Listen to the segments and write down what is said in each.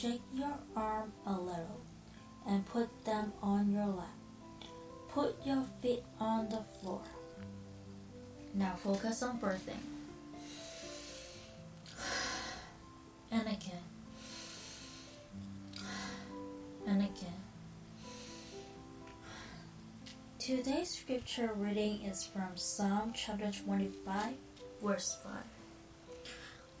Shake your arm a little and put them on your lap. Put your feet on the floor. Now focus on breathing. And again. And again. Today's scripture reading is from Psalm chapter 25, verse 5.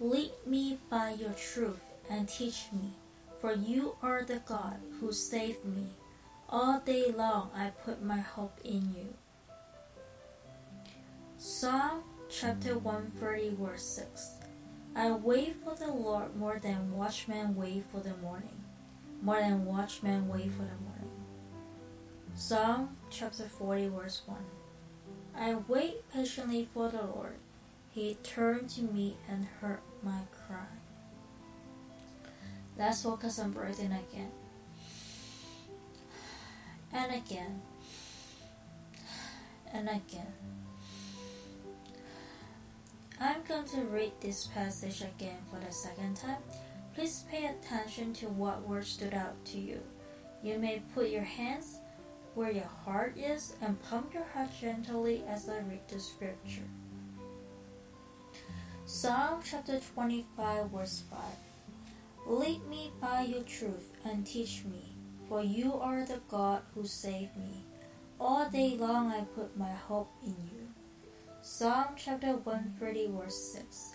Lead me by your truth and teach me, for you are the God who saved me. All day long I put my hope in you. Psalm chapter 130, verse 6. I wait for the Lord more than watchmen wait for the morning, more than watchmen wait for the morning. Psalm chapter 40, verse 1. I wait patiently for the Lord. He turned to me and heard my cry. Let's focus on breathing again. And again. And again. I'm going to read this passage again for the second time. Please pay attention to what words stood out to you. You may put your hands where your heart is and pump your heart gently as I read the scripture. Psalm chapter 25, verse 5. Lead me by your truth and teach me, for you are the God who saved me. All day long I put my hope in you. Psalm chapter 130, verse 6.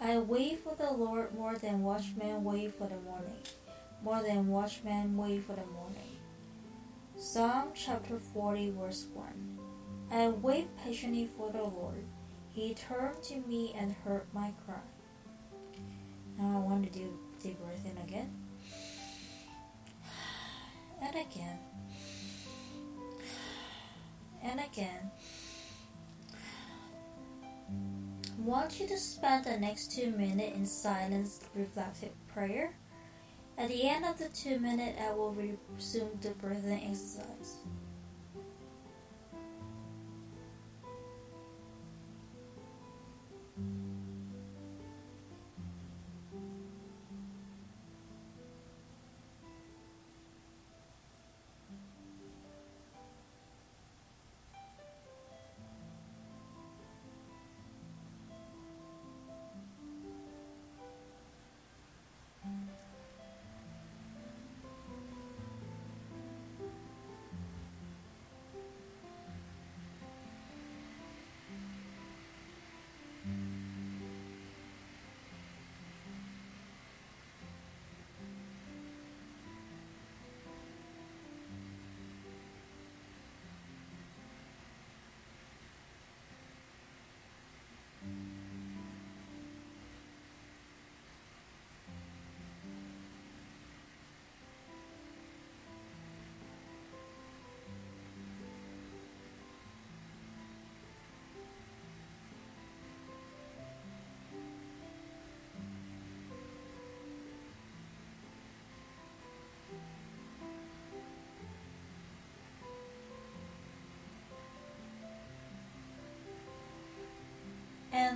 I wait for the Lord more than watchmen wait for the morning, more than watchmen wait for the morning. Psalm chapter 40, verse 1. I wait patiently for the Lord. He turned to me and heard my cry. Now I want to do deep breath in again. And again. And again. Want you to spend the next two minutes in silence reflective prayer. At the end of the two minutes, I will resume the breathing exercise.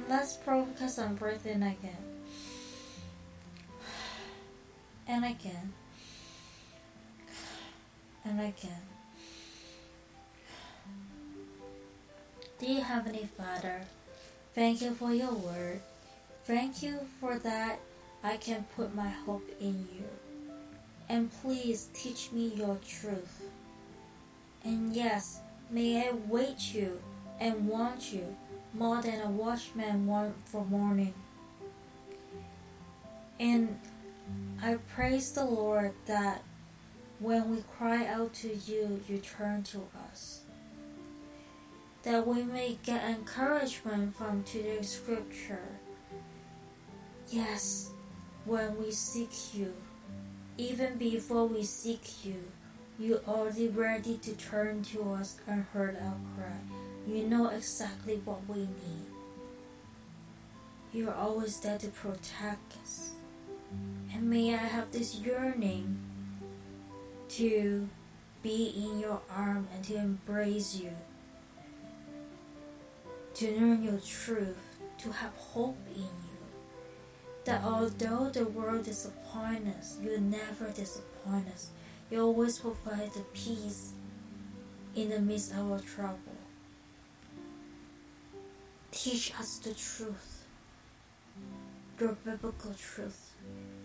And let's I'm breathing again. And again. And again. Dear Heavenly Father, thank you for your word. Thank you for that I can put my hope in you. And please teach me your truth. And yes, may I wait you and want you more than a watchman want for morning. And I praise the Lord that when we cry out to you, you turn to us. That we may get encouragement from today's scripture. Yes, when we seek you, even before we seek you, you already ready to turn to us and heard our cry. You know exactly what we need. You are always there to protect us. And may I have this yearning to be in your arm and to embrace you, to learn your truth, to have hope in you. That although the world disappoints us, you never disappoint us. You always provide the peace in the midst of our trouble. Teach us the truth, your biblical truth.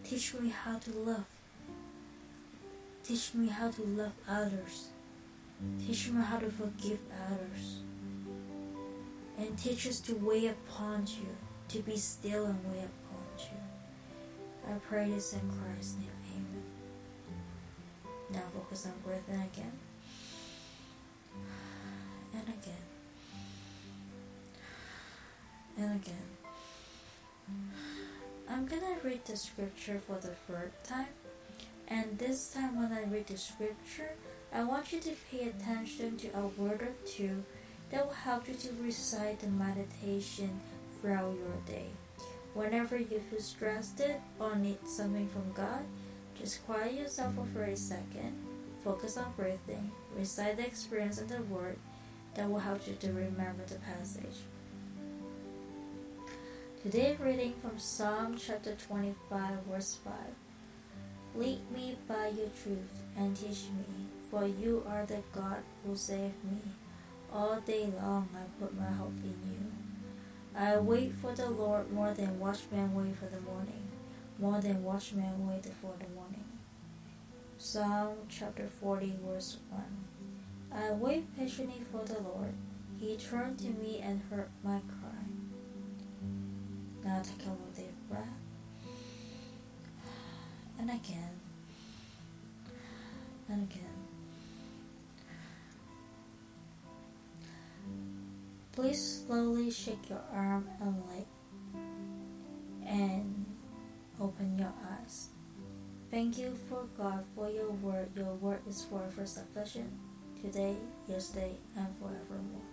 Teach me how to love. Teach me how to love others. Teach me how to forgive others. And teach us to wait upon you, to be still and wait upon you. I pray this in Christ's name. Amen. Now focus on breathing again. And again. And again. Mm. I'm gonna read the scripture for the third time. And this time, when I read the scripture, I want you to pay attention to a word or two that will help you to recite the meditation throughout your day. Whenever you feel stressed or need something from God, just quiet yourself for 30 seconds, focus on breathing, recite the experience of the word that will help you to remember the passage. Today, reading from Psalm chapter 25, verse 5. Lead me by your truth and teach me, for you are the God who saved me. All day long I put my hope in you. I wait for the Lord more than watchmen wait for the morning, more than watchmen wait for the morning. Psalm chapter 40, verse 1. I wait patiently for the Lord. He turned to me and heard my cry. Now take a deep breath. And again. And again. Please slowly shake your arm and leg and open your eyes. Thank you for God for your word. Your word is forever sufficient today, yesterday, and forevermore.